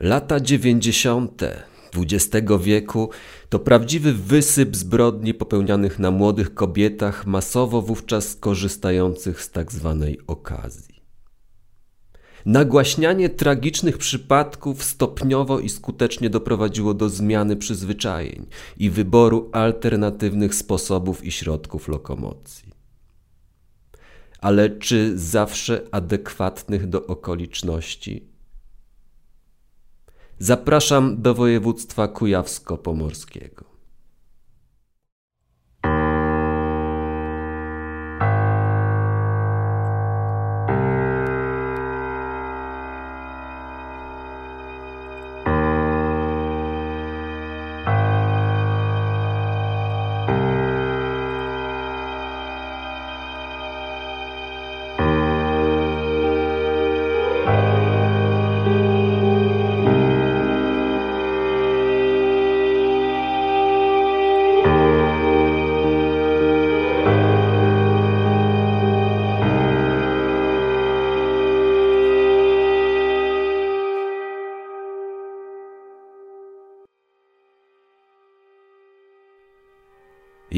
Lata dziewięćdziesiąte XX wieku to prawdziwy wysyp zbrodni popełnianych na młodych kobietach, masowo wówczas korzystających z tak zwanej okazji. Nagłaśnianie tragicznych przypadków stopniowo i skutecznie doprowadziło do zmiany przyzwyczajeń i wyboru alternatywnych sposobów i środków lokomocji. Ale czy zawsze adekwatnych do okoliczności? Zapraszam do województwa kujawsko-pomorskiego.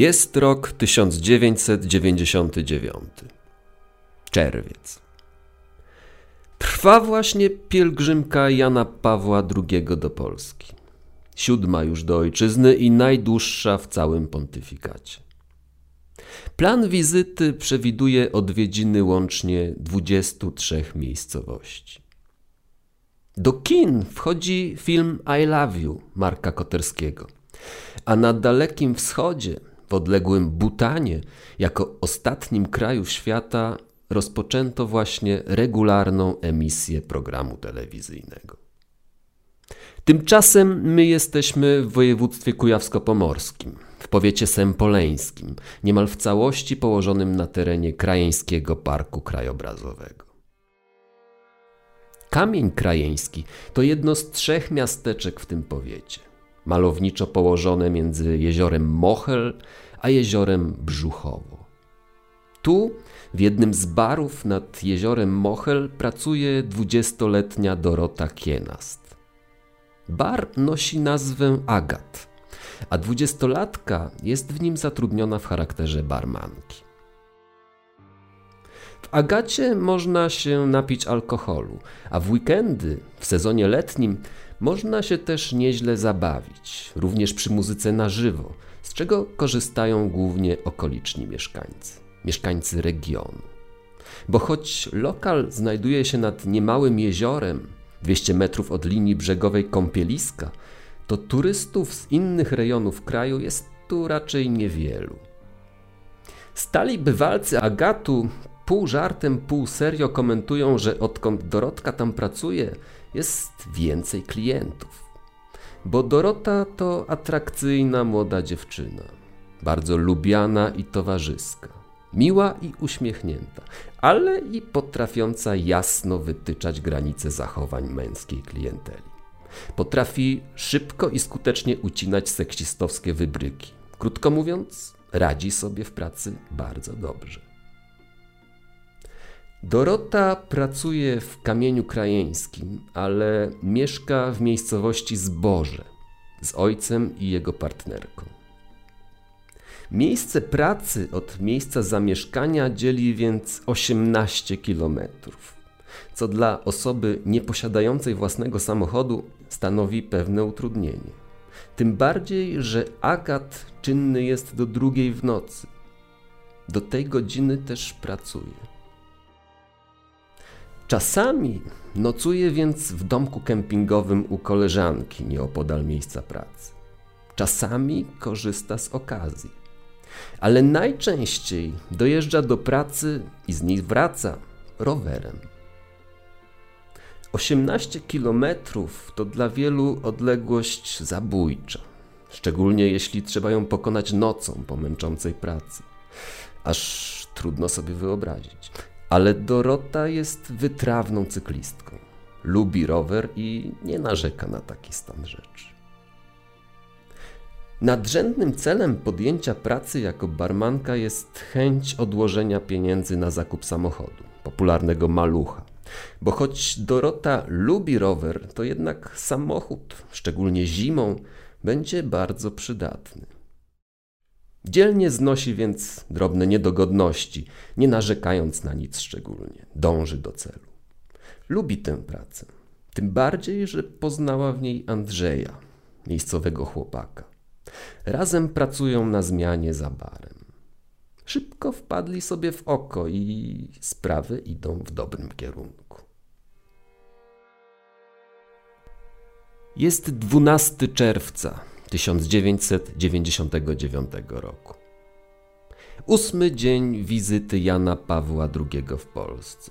Jest rok 1999. Czerwiec. Trwa właśnie pielgrzymka Jana Pawła II do Polski. Siódma już do ojczyzny i najdłuższa w całym pontyfikacie. Plan wizyty przewiduje odwiedziny łącznie 23 miejscowości. Do kin wchodzi film I Love You Marka Koterskiego, a na Dalekim Wschodzie w odległym Butanie, jako ostatnim kraju świata, rozpoczęto właśnie regularną emisję programu telewizyjnego. Tymczasem my jesteśmy w województwie kujawsko-pomorskim, w powiecie sempoleńskim, niemal w całości położonym na terenie Krajeńskiego Parku Krajobrazowego. Kamień Krajeński to jedno z trzech miasteczek w tym powiecie malowniczo położone między jeziorem Mochel a jeziorem Brzuchowo. Tu, w jednym z barów nad jeziorem Mochel, pracuje dwudziestoletnia Dorota Kienast. Bar nosi nazwę Agat, a dwudziestolatka jest w nim zatrudniona w charakterze barmanki. W Agacie można się napić alkoholu, a w weekendy, w sezonie letnim, można się też nieźle zabawić, również przy muzyce na żywo, z czego korzystają głównie okoliczni mieszkańcy, mieszkańcy regionu. Bo choć lokal znajduje się nad niemałym jeziorem, 200 metrów od linii brzegowej kąpieliska, to turystów z innych rejonów kraju jest tu raczej niewielu. Stali bywalcy Agatu pół żartem, pół serio komentują, że odkąd Dorotka tam pracuje, jest więcej klientów. Bo Dorota to atrakcyjna młoda dziewczyna, bardzo lubiana i towarzyska, miła i uśmiechnięta, ale i potrafiąca jasno wytyczać granice zachowań męskiej klienteli. Potrafi szybko i skutecznie ucinać seksistowskie wybryki. Krótko mówiąc, radzi sobie w pracy bardzo dobrze. Dorota pracuje w kamieniu krajeńskim, ale mieszka w miejscowości Zboże z ojcem i jego partnerką. Miejsce pracy od miejsca zamieszkania dzieli więc 18 kilometrów, co dla osoby nieposiadającej własnego samochodu stanowi pewne utrudnienie. Tym bardziej, że Agat czynny jest do drugiej w nocy. Do tej godziny też pracuje. Czasami nocuje więc w domku kempingowym u koleżanki nieopodal miejsca pracy. Czasami korzysta z okazji. Ale najczęściej dojeżdża do pracy i z niej wraca rowerem. 18 kilometrów to dla wielu odległość zabójcza, szczególnie jeśli trzeba ją pokonać nocą po męczącej pracy. Aż trudno sobie wyobrazić. Ale Dorota jest wytrawną cyklistką. Lubi rower i nie narzeka na taki stan rzeczy. Nadrzędnym celem podjęcia pracy jako barmanka jest chęć odłożenia pieniędzy na zakup samochodu, popularnego malucha, Bo choć Dorota lubi rower, to jednak samochód, szczególnie zimą, będzie bardzo przydatny. Dzielnie znosi więc drobne niedogodności, nie narzekając na nic szczególnie. Dąży do celu. Lubi tę pracę. Tym bardziej, że poznała w niej Andrzeja, miejscowego chłopaka. Razem pracują na zmianie za barem. Szybko wpadli sobie w oko i sprawy idą w dobrym kierunku. Jest 12 czerwca 1999 roku. Ósmy dzień wizyty Jana Pawła II w Polsce.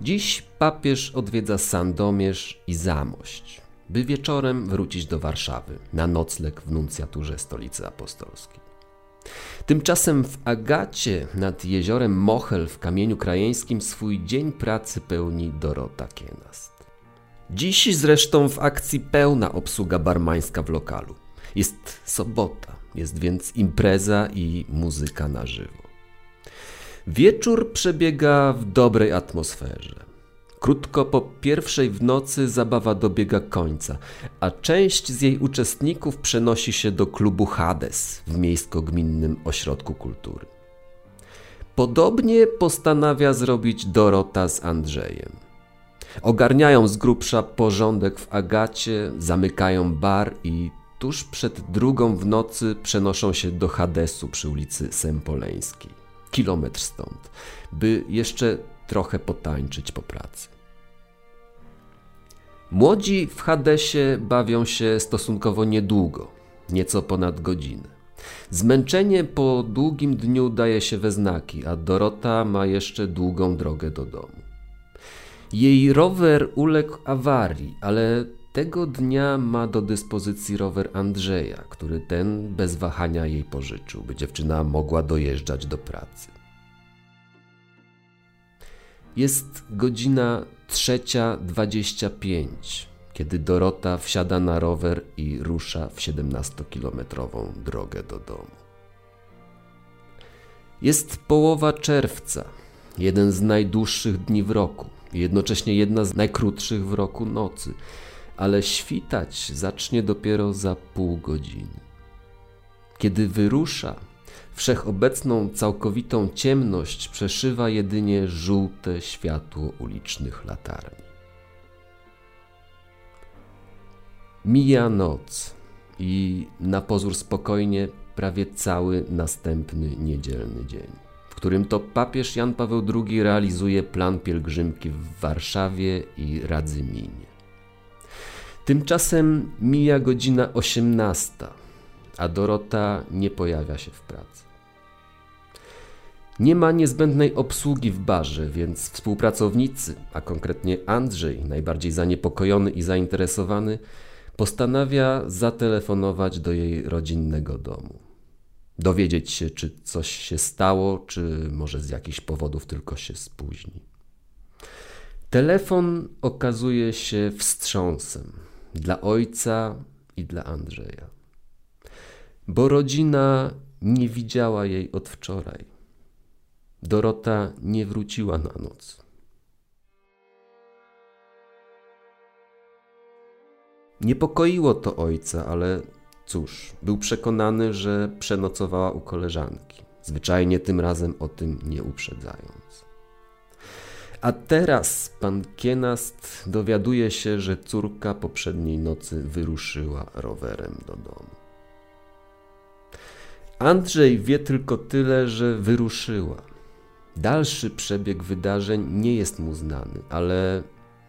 Dziś papież odwiedza Sandomierz i Zamość, by wieczorem wrócić do Warszawy na nocleg w nuncjaturze stolicy apostolskiej. Tymczasem w Agacie nad jeziorem Mochel w Kamieniu Krajeńskim swój dzień pracy pełni Dorota Kienast. Dziś zresztą w akcji pełna obsługa barmańska w lokalu. Jest sobota, jest więc impreza i muzyka na żywo. Wieczór przebiega w dobrej atmosferze. Krótko po pierwszej w nocy zabawa dobiega końca, a część z jej uczestników przenosi się do klubu Hades w miejsko-gminnym ośrodku kultury. Podobnie postanawia zrobić Dorota z Andrzejem. Ogarniają z grubsza porządek w Agacie, zamykają bar i tuż przed drugą w nocy przenoszą się do Hadesu przy ulicy Sempoleńskiej, kilometr stąd, by jeszcze trochę potańczyć po pracy. Młodzi w Hadesie bawią się stosunkowo niedługo, nieco ponad godzinę. Zmęczenie po długim dniu daje się we znaki, a Dorota ma jeszcze długą drogę do domu. Jej rower uległ awarii, ale tego dnia ma do dyspozycji rower Andrzeja, który ten bez wahania jej pożyczył, by dziewczyna mogła dojeżdżać do pracy. Jest godzina trzecia dwadzieścia pięć, kiedy Dorota wsiada na rower i rusza w 17-kilometrową drogę do domu. Jest połowa czerwca, jeden z najdłuższych dni w roku, jednocześnie jedna z najkrótszych w roku nocy, ale świtać zacznie dopiero za pół godziny. Kiedy wyrusza, Wszechobecną, całkowitą ciemność przeszywa jedynie żółte światło ulicznych latarni. Mija noc i na pozór spokojnie prawie cały następny niedzielny dzień, w którym to papież Jan Paweł II realizuje plan pielgrzymki w Warszawie i Radzyminie. Tymczasem mija godzina osiemnasta, a Dorota nie pojawia się w pracy. Nie ma niezbędnej obsługi w barze, więc współpracownicy, a konkretnie Andrzej, najbardziej zaniepokojony i zainteresowany, postanawia zatelefonować do jej rodzinnego domu. Dowiedzieć się, czy coś się stało, czy może z jakichś powodów tylko się spóźni. Telefon okazuje się wstrząsem dla ojca i dla Andrzeja, bo rodzina nie widziała jej od wczoraj. Dorota nie wróciła na noc. Niepokoiło to ojca, ale cóż, był przekonany, że przenocowała u koleżanki, zwyczajnie tym razem o tym nie uprzedzając. A teraz pan Kienast dowiaduje się, że córka poprzedniej nocy wyruszyła rowerem do domu. Andrzej wie tylko tyle, że wyruszyła – Dalszy przebieg wydarzeń nie jest mu znany, ale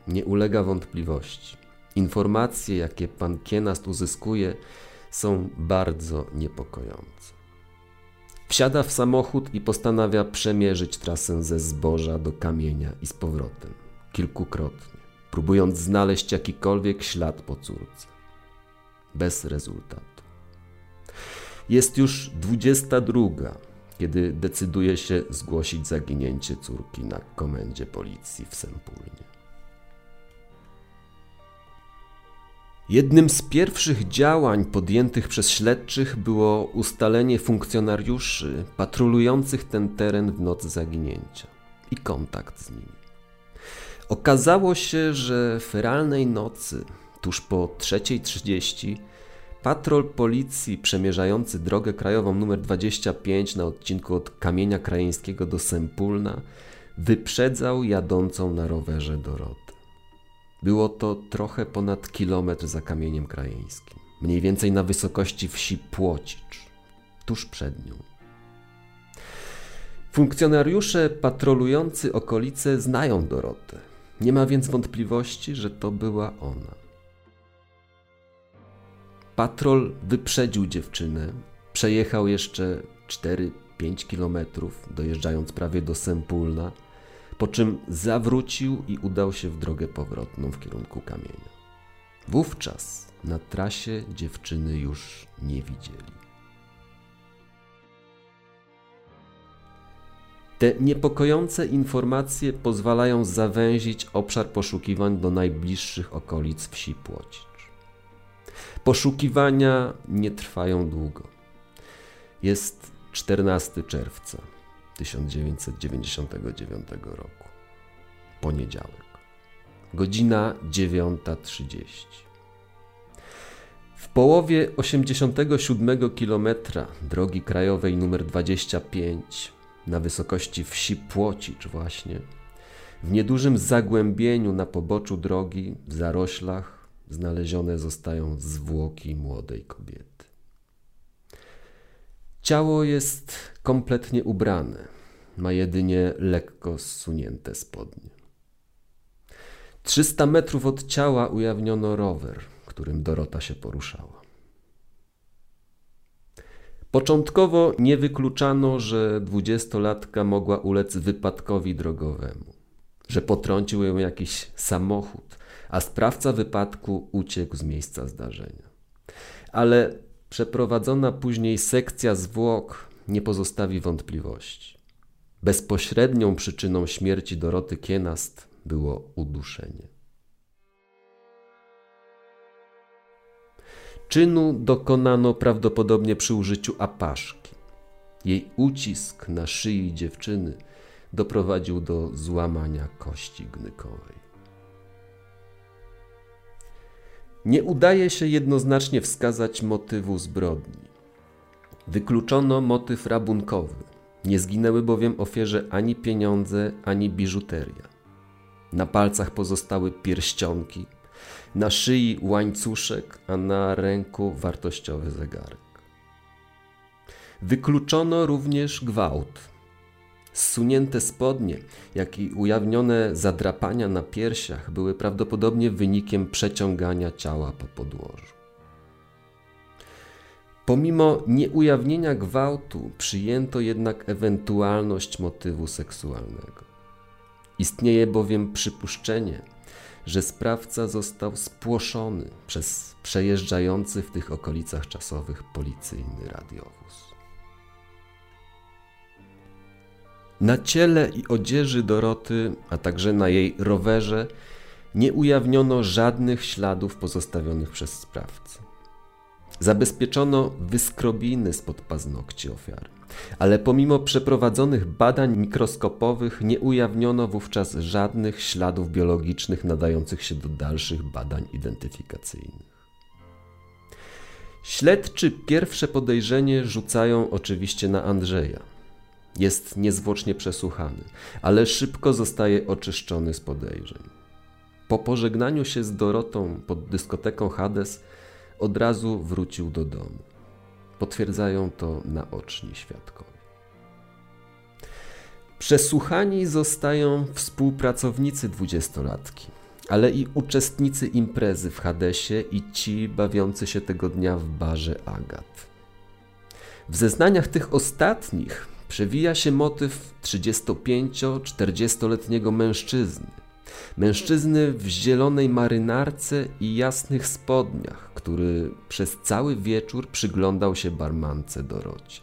nie ulega wątpliwości. Informacje, jakie pan Kienast uzyskuje, są bardzo niepokojące. Wsiada w samochód i postanawia przemierzyć trasę ze zboża do kamienia i z powrotem, kilkukrotnie, próbując znaleźć jakikolwiek ślad po córce. Bez rezultatu. Jest już dwudziesta druga kiedy decyduje się zgłosić zaginięcie córki na komendzie policji w Sempulnie. Jednym z pierwszych działań podjętych przez śledczych było ustalenie funkcjonariuszy patrolujących ten teren w noc zaginięcia i kontakt z nimi. Okazało się, że feralnej nocy, tuż po 3.30, patrol policji przemierzający drogę krajową nr 25 na odcinku od Kamienia Krajeńskiego do Sempulna wyprzedzał jadącą na rowerze Dorotę. Było to trochę ponad kilometr za Kamieniem Krajeńskim, mniej więcej na wysokości wsi Płocicz, tuż przed nią. Funkcjonariusze patrolujący okolice znają Dorotę. Nie ma więc wątpliwości, że to była ona. Patrol wyprzedził dziewczynę, przejechał jeszcze 4-5 kilometrów, dojeżdżając prawie do Sempulna, po czym zawrócił i udał się w drogę powrotną w kierunku kamienia. Wówczas na trasie dziewczyny już nie widzieli. Te niepokojące informacje pozwalają zawęzić obszar poszukiwań do najbliższych okolic wsi Płocicz. Poszukiwania nie trwają długo. Jest 14 czerwca 1999 roku. Poniedziałek. Godzina 9.30. W połowie 87 kilometra drogi krajowej nr 25 na wysokości wsi Płocicz właśnie, w niedużym zagłębieniu na poboczu drogi, w zaroślach, znalezione zostają zwłoki młodej kobiety. Ciało jest kompletnie ubrane, ma jedynie lekko zsunięte spodnie. 300 metrów od ciała ujawniono rower, którym Dorota się poruszała. Początkowo nie wykluczano, że dwudziestolatka mogła ulec wypadkowi drogowemu, że potrącił ją jakiś samochód, a sprawca wypadku uciekł z miejsca zdarzenia. Ale przeprowadzona później sekcja zwłok nie pozostawi wątpliwości. Bezpośrednią przyczyną śmierci Doroty Kienast było uduszenie. Czynu dokonano prawdopodobnie przy użyciu apaszki. Jej ucisk na szyi dziewczyny doprowadził do złamania kości gnykowej. Nie udaje się jednoznacznie wskazać motywu zbrodni. Wykluczono motyw rabunkowy. Nie zginęły bowiem ofierze ani pieniądze, ani biżuteria. Na palcach pozostały pierścionki, na szyi łańcuszek, a na ręku wartościowy zegarek. Wykluczono również gwałt. Zsunięte spodnie, jak i ujawnione zadrapania na piersiach były prawdopodobnie wynikiem przeciągania ciała po podłożu. Pomimo nieujawnienia gwałtu, przyjęto jednak ewentualność motywu seksualnego. Istnieje bowiem przypuszczenie, że sprawca został spłoszony przez przejeżdżający w tych okolicach czasowych policyjny radiowóz. Na ciele i odzieży Doroty, a także na jej rowerze, nie ujawniono żadnych śladów pozostawionych przez sprawcę. Zabezpieczono wyskrobiny spod paznokci ofiary, ale pomimo przeprowadzonych badań mikroskopowych nie ujawniono wówczas żadnych śladów biologicznych nadających się do dalszych badań identyfikacyjnych. Śledczy pierwsze podejrzenie rzucają oczywiście na Andrzeja. Jest niezwłocznie przesłuchany, ale szybko zostaje oczyszczony z podejrzeń. Po pożegnaniu się z Dorotą pod dyskoteką Hades od razu wrócił do domu. Potwierdzają to naoczni świadkowie. Przesłuchani zostają współpracownicy dwudziestolatki, ale i uczestnicy imprezy w Hadesie i ci bawiący się tego dnia w barze Agat. W zeznaniach tych ostatnich przewija się motyw 35-40-letniego mężczyzny, Mężczyzny w zielonej marynarce i jasnych spodniach, który przez cały wieczór przyglądał się barmance Dorocie.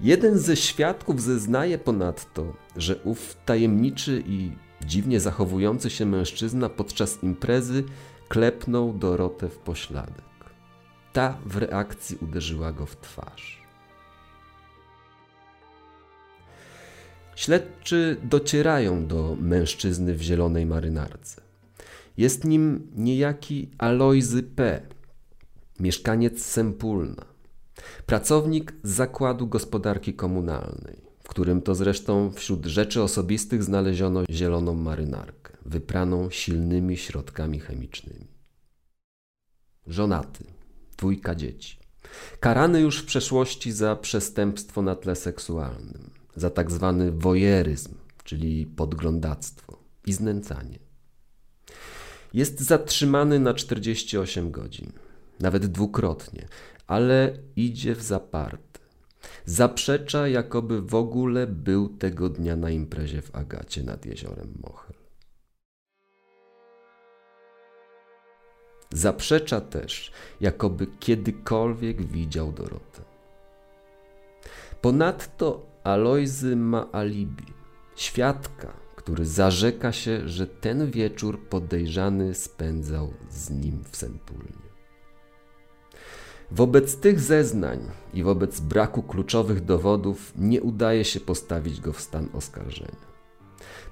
Jeden ze świadków zeznaje ponadto, że ów tajemniczy i dziwnie zachowujący się mężczyzna podczas imprezy klepnął Dorotę w pośladek. Ta w reakcji uderzyła go w twarz. Śledczy docierają do mężczyzny w zielonej marynarce. Jest nim niejaki Alojzy P., mieszkaniec Sempulna, pracownik Zakładu Gospodarki Komunalnej, w którym to zresztą wśród rzeczy osobistych znaleziono zieloną marynarkę, wypraną silnymi środkami chemicznymi. Żonaty, dwójka dzieci. Karany już w przeszłości za przestępstwo na tle seksualnym, za tak zwany wojeryzm, czyli podglądactwo i znęcanie. Jest zatrzymany na 48 godzin, nawet dwukrotnie, ale idzie w zaparte. Zaprzecza, jakoby w ogóle był tego dnia na imprezie w Agacie nad jeziorem Mochel. Zaprzecza też, jakoby kiedykolwiek widział Dorotę. Ponadto Alojzy ma alibi, świadka, który zarzeka się, że ten wieczór podejrzany spędzał z nim w Sempulnie. Wobec tych zeznań i wobec braku kluczowych dowodów nie udaje się postawić go w stan oskarżenia.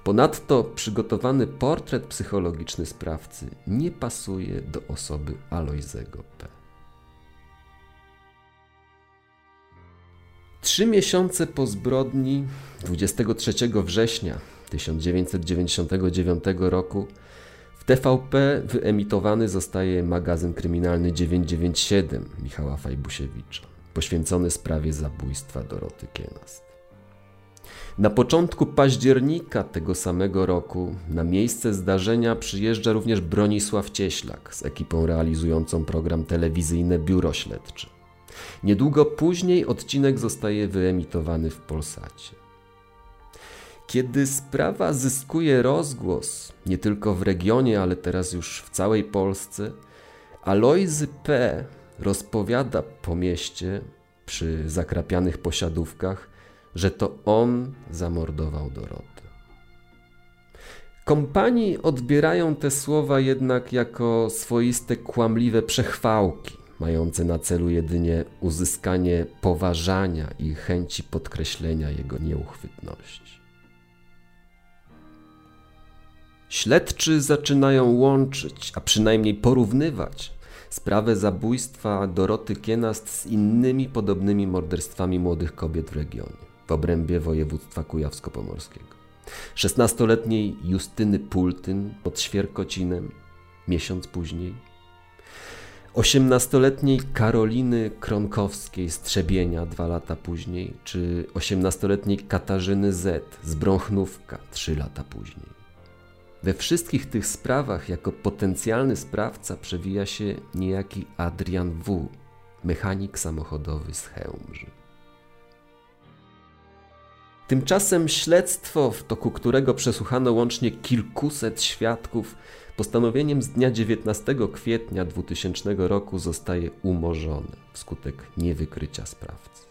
Ponadto przygotowany portret psychologiczny sprawcy nie pasuje do osoby Alojzego P. Trzy miesiące po zbrodni, 23 września 1999 roku, w TVP wyemitowany zostaje magazyn kryminalny 997 Michała Fajbusiewicza, poświęcony sprawie zabójstwa Doroty Kienast. Na początku października tego samego roku na miejsce zdarzenia przyjeżdża również Bronisław Cieślak z ekipą realizującą program telewizyjny Biuro Śledcze. Niedługo później odcinek zostaje wyemitowany w Polsacie. Kiedy sprawa zyskuje rozgłos nie tylko w regionie, ale teraz już w całej Polsce, Alojzy P. rozpowiada po mieście przy zakrapianych posiadówkach, że to on zamordował Dorotę. Kompanii odbierają te słowa jednak jako swoiste kłamliwe przechwałki, mające na celu jedynie uzyskanie poważania i chęci podkreślenia jego nieuchwytności. Śledczy zaczynają łączyć, a przynajmniej porównywać sprawę zabójstwa Doroty Kienast z innymi podobnymi morderstwami młodych kobiet w regionie w obrębie województwa kujawsko-pomorskiego. 16-letniej Justyny Pultyn pod Świerkocinem miesiąc później. 18-letniej Karoliny Kronkowskiej z Trzebienia dwa lata później, czy 18-letniej Katarzyny Z z Brąchnówka trzy lata później. We wszystkich tych sprawach jako potencjalny sprawca przewija się niejaki Adrian W., mechanik samochodowy z Chełmży. Tymczasem śledztwo, w toku którego przesłuchano łącznie kilkuset świadków, postanowieniem z dnia 19 kwietnia 2000 roku zostaje umorzone wskutek niewykrycia sprawcy.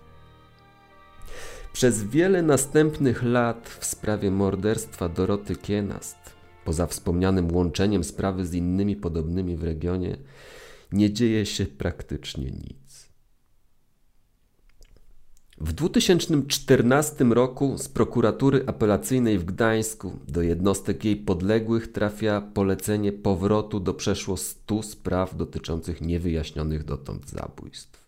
Przez wiele następnych lat w sprawie morderstwa Doroty Kienast, poza wspomnianym łączeniem sprawy z innymi podobnymi w regionie, nie dzieje się praktycznie nic. W 2014 roku z prokuratury apelacyjnej w Gdańsku do jednostek jej podległych trafia polecenie powrotu do przeszło 100 spraw dotyczących niewyjaśnionych dotąd zabójstw.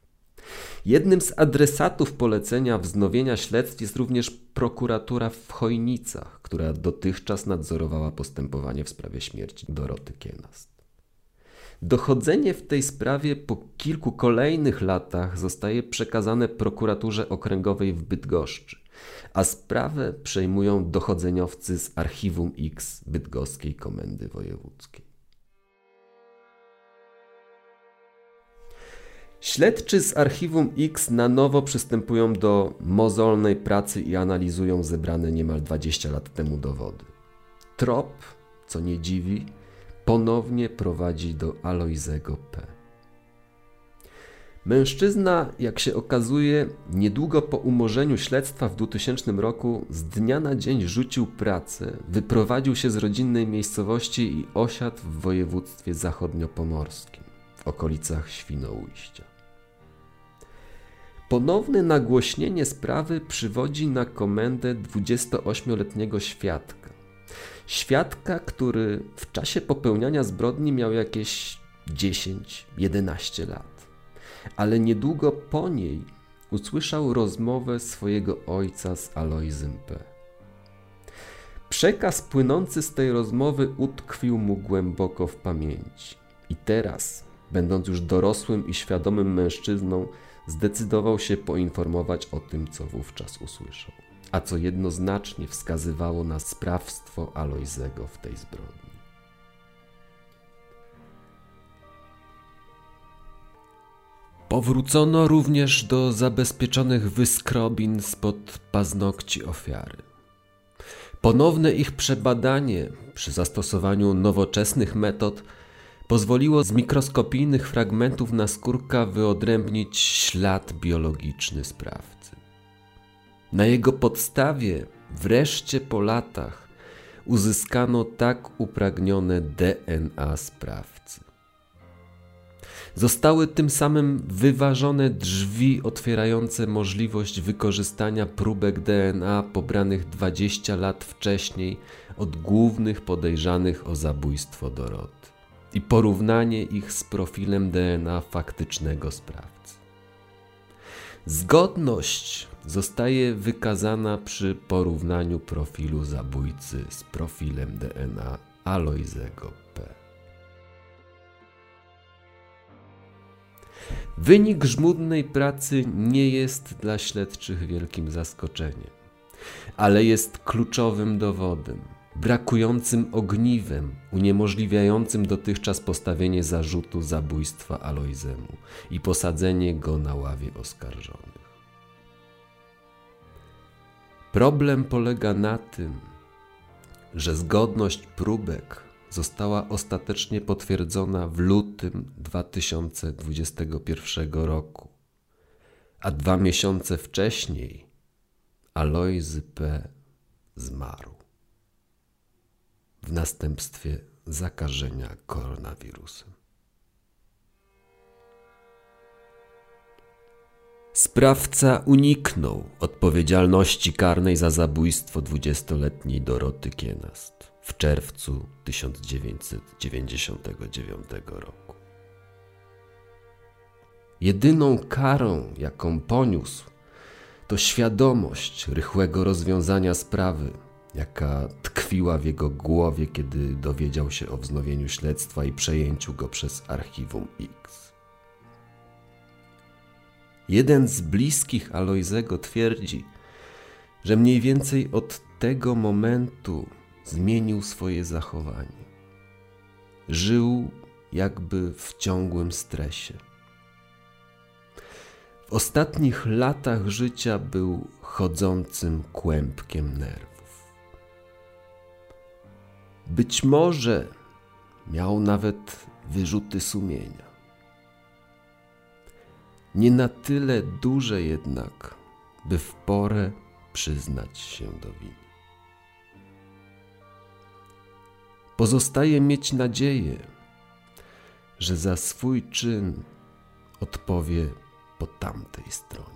Jednym z adresatów polecenia wznowienia śledztw jest również prokuratura w Chojnicach, która dotychczas nadzorowała postępowanie w sprawie śmierci Doroty Kienast. Dochodzenie w tej sprawie po kilku kolejnych latach zostaje przekazane prokuraturze okręgowej w Bydgoszczy, a sprawę przejmują dochodzeniowcy z Archiwum X Bydgoskiej Komendy Wojewódzkiej. Śledczy z Archiwum X na nowo przystępują do mozolnej pracy i analizują zebrane niemal 20 lat temu dowody. Trop, co nie dziwi, ponownie prowadzi do Alojzego P. Mężczyzna, jak się okazuje, niedługo po umorzeniu śledztwa w 2000 roku z dnia na dzień rzucił pracę, wyprowadził się z rodzinnej miejscowości i osiadł w województwie zachodniopomorskim, w okolicach Świnoujścia. Ponowne nagłośnienie sprawy przywodzi na komendę 28-letniego świadka. Świadka, który w czasie popełniania zbrodni miał jakieś 10-11 lat, ale niedługo po niej usłyszał rozmowę swojego ojca z Alojzym P. Przekaz płynący z tej rozmowy utkwił mu głęboko w pamięci. I teraz, będąc już dorosłym i świadomym mężczyzną, zdecydował się poinformować o tym, co wówczas usłyszał, a co jednoznacznie wskazywało na sprawstwo Alojzego w tej zbrodni. Powrócono również do zabezpieczonych wyskrobin spod paznokci ofiary. Ponowne ich przebadanie przy zastosowaniu nowoczesnych metod pozwoliło z mikroskopijnych fragmentów naskórka wyodrębnić ślad biologiczny sprawcy. Na jego podstawie wreszcie po latach uzyskano tak upragnione DNA sprawcy. Zostały tym samym wyważone drzwi otwierające możliwość wykorzystania próbek DNA pobranych 20 lat wcześniej od głównych podejrzanych o zabójstwo Doroty i porównanie ich z profilem DNA faktycznego sprawcy. Zgodność zostaje wykazana przy porównaniu profilu zabójcy z profilem DNA Alojzego P. Wynik żmudnej pracy nie jest dla śledczych wielkim zaskoczeniem, ale jest kluczowym dowodem brakującym ogniwem, uniemożliwiającym dotychczas postawienie zarzutu zabójstwa Alojzemu i posadzenie go na ławie oskarżonych. Problem polega na tym, że zgodność próbek została ostatecznie potwierdzona w lutym 2021 roku, a dwa miesiące wcześniej Alojzy P. zmarł w następstwie zakażenia koronawirusem. Sprawca uniknął odpowiedzialności karnej za zabójstwo dwudziestoletniej Doroty Kienast w czerwcu 1999 roku. Jedyną karą, jaką poniósł, to świadomość rychłego rozwiązania sprawy jaka tkwiła w jego głowie, kiedy dowiedział się o wznowieniu śledztwa i przejęciu go przez archiwum X. Jeden z bliskich Alojzego twierdzi, że mniej więcej od tego momentu zmienił swoje zachowanie. Żył jakby w ciągłym stresie. W ostatnich latach życia był chodzącym kłębkiem nerw. Być może miał nawet wyrzuty sumienia. Nie na tyle duże jednak, by w porę przyznać się do winy. Pozostaje mieć nadzieję, że za swój czyn odpowie po tamtej stronie.